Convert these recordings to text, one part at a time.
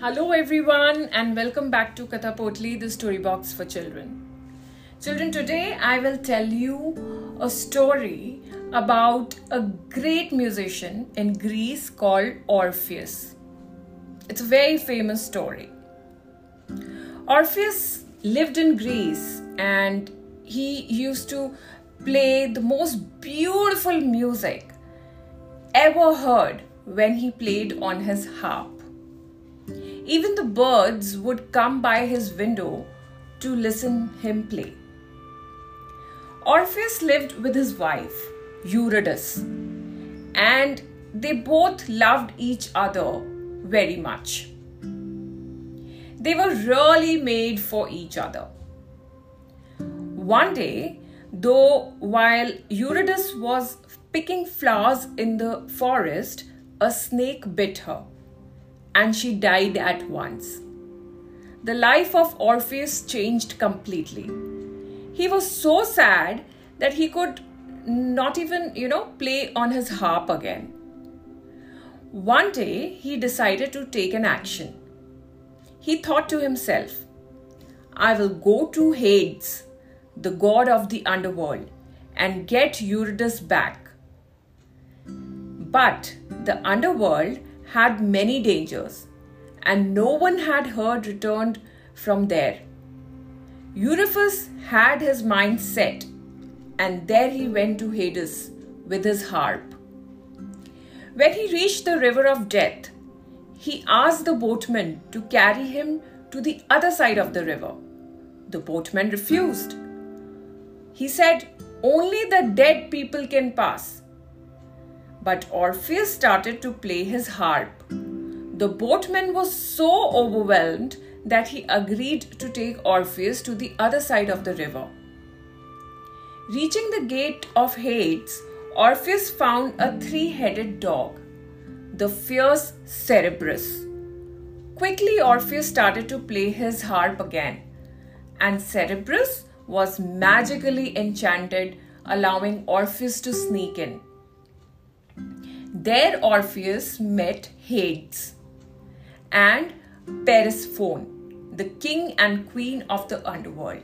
Hello, everyone, and welcome back to Kathapotli, the story box for children. Children, today I will tell you a story about a great musician in Greece called Orpheus. It's a very famous story. Orpheus lived in Greece and he used to play the most beautiful music ever heard when he played on his harp. Even the birds would come by his window to listen him play. Orpheus lived with his wife, Eurydice, and they both loved each other very much. They were really made for each other. One day, though, while Eurydice was picking flowers in the forest, a snake bit her and she died at once. The life of Orpheus changed completely. He was so sad that he could not even, you know, play on his harp again. One day he decided to take an action. He thought to himself, I will go to Hades, the god of the underworld, and get Eurydice back. But the underworld had many dangers, and no one had heard returned from there. Eurystheus had his mind set, and there he went to Hades with his harp. When he reached the river of death, he asked the boatman to carry him to the other side of the river. The boatman refused. He said, Only the dead people can pass. But Orpheus started to play his harp. The boatman was so overwhelmed that he agreed to take Orpheus to the other side of the river. Reaching the gate of Hades, Orpheus found a three headed dog, the fierce Cerberus. Quickly, Orpheus started to play his harp again, and Cerberus was magically enchanted, allowing Orpheus to sneak in. There Orpheus met Hades and Persephone, the king and queen of the underworld,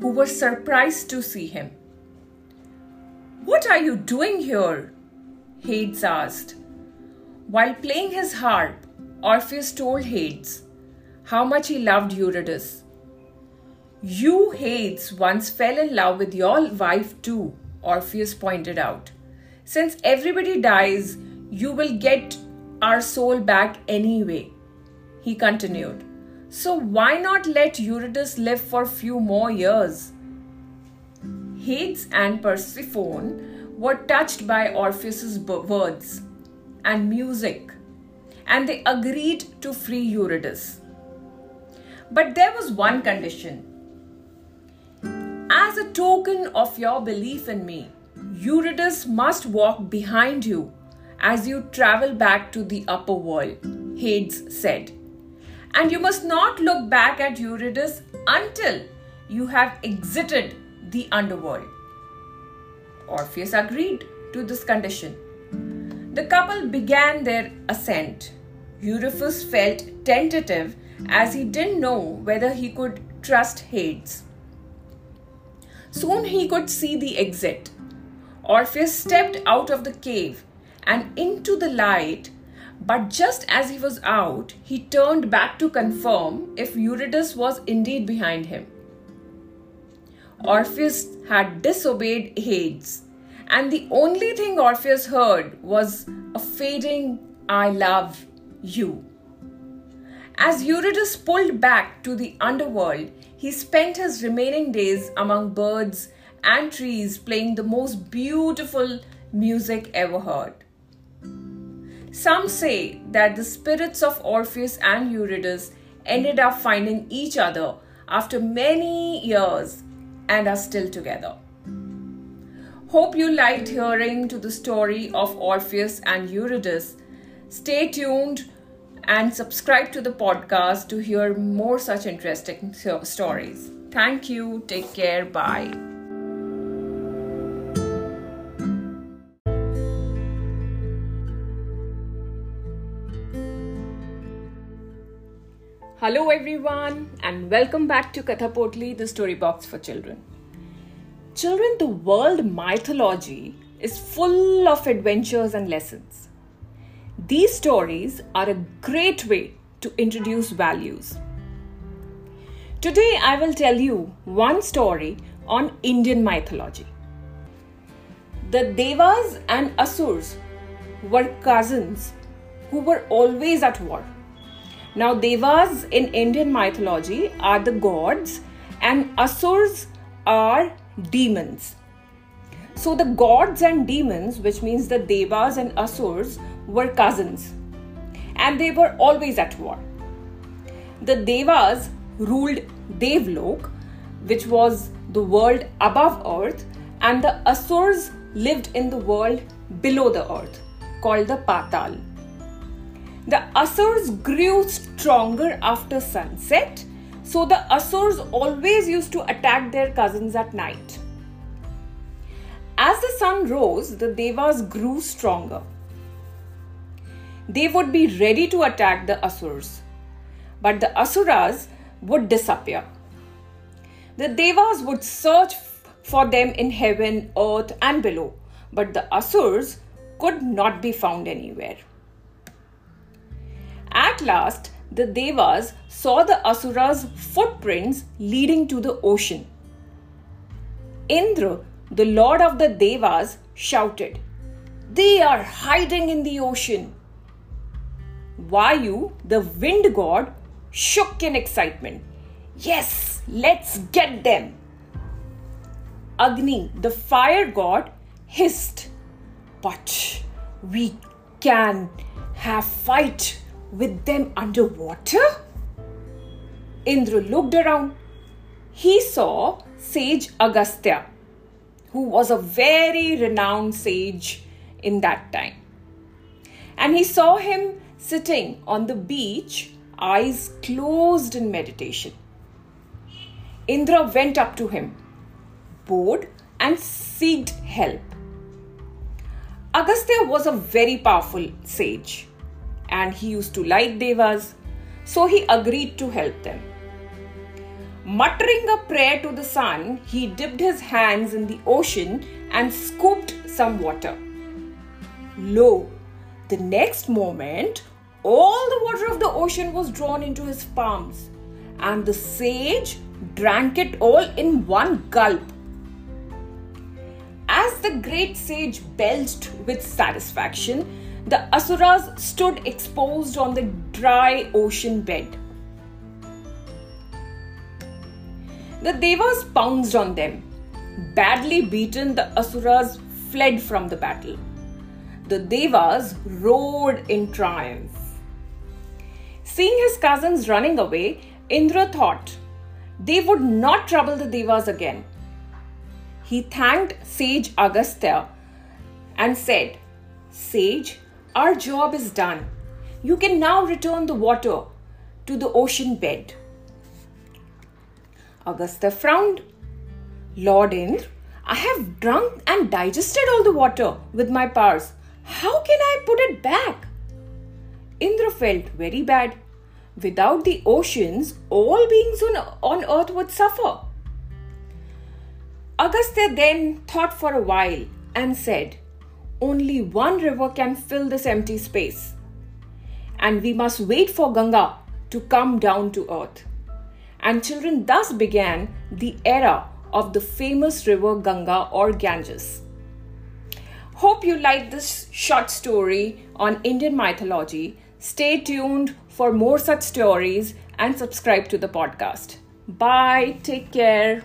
who were surprised to see him. What are you doing here? Hades asked. While playing his harp, Orpheus told Hades how much he loved Eurydice. You, Hades, once fell in love with your wife too, Orpheus pointed out. Since everybody dies, you will get our soul back anyway. He continued. So why not let Eurydice live for few more years? Hades and Persephone were touched by Orpheus's words and music, and they agreed to free Eurydice. But there was one condition. As a token of your belief in me, Eurydice must walk behind you as you travel back to the upper world, Hades said. And you must not look back at Eurydice until you have exited the underworld. Orpheus agreed to this condition. The couple began their ascent. Eurypylus felt tentative as he didn't know whether he could trust Hades. Soon he could see the exit Orpheus stepped out of the cave and into the light, but just as he was out, he turned back to confirm if Eurydice was indeed behind him. Orpheus had disobeyed Hades, and the only thing Orpheus heard was a fading, I love you. As Eurydice pulled back to the underworld, he spent his remaining days among birds and trees playing the most beautiful music ever heard. Some say that the spirits of Orpheus and Eurydice ended up finding each other after many years and are still together. Hope you liked hearing to the story of Orpheus and Eurydice. Stay tuned and subscribe to the podcast to hear more such interesting stories. Thank you. Take care. Bye. Hello, everyone, and welcome back to Kathapotli, the story box for children. Children, the world mythology is full of adventures and lessons. These stories are a great way to introduce values. Today, I will tell you one story on Indian mythology. The Devas and Asurs were cousins who were always at war. Now, Devas in Indian mythology are the gods, and Asurs are demons. So, the gods and demons, which means the Devas and Asurs, were cousins, and they were always at war. The Devas ruled Devlok, which was the world above earth, and the Asurs lived in the world below the earth, called the Patal. The Asurs grew stronger after sunset, so the Asurs always used to attack their cousins at night. As the sun rose, the Devas grew stronger. They would be ready to attack the Asurs, but the Asuras would disappear. The Devas would search for them in heaven, earth, and below, but the Asurs could not be found anywhere. At last, the Devas saw the Asuras' footprints leading to the ocean. Indra, the lord of the Devas, shouted, They are hiding in the ocean. Vayu, the wind god, shook in excitement. Yes, let's get them. Agni, the fire god, hissed, But we can have fight with them underwater? Indra looked around. He saw sage Agastya, who was a very renowned sage in that time. And he saw him sitting on the beach, eyes closed in meditation. Indra went up to him, bowed, and sought help. Agastya was a very powerful sage and he used to like Devas, so he agreed to help them. Muttering a prayer to the sun, he dipped his hands in the ocean and scooped some water. Lo, the next moment, all the water of the ocean was drawn into his palms, and the sage drank it all in one gulp. As the great sage belched with satisfaction, the Asuras stood exposed on the dry ocean bed. The Devas pounced on them. Badly beaten, the Asuras fled from the battle. The Devas roared in triumph. Seeing his cousins running away, Indra thought they would not trouble the Devas again. He thanked sage Agastya and said, Sage, our job is done. You can now return the water to the ocean bed. Agastya frowned. Lord Indra, I have drunk and digested all the water with my powers. How can I put it back? Indra felt very bad. Without the oceans, all beings on, on earth would suffer. Agastya then thought for a while and said, only one river can fill this empty space. And we must wait for Ganga to come down to earth. And children thus began the era of the famous river Ganga or Ganges. Hope you liked this short story on Indian mythology. Stay tuned for more such stories and subscribe to the podcast. Bye. Take care.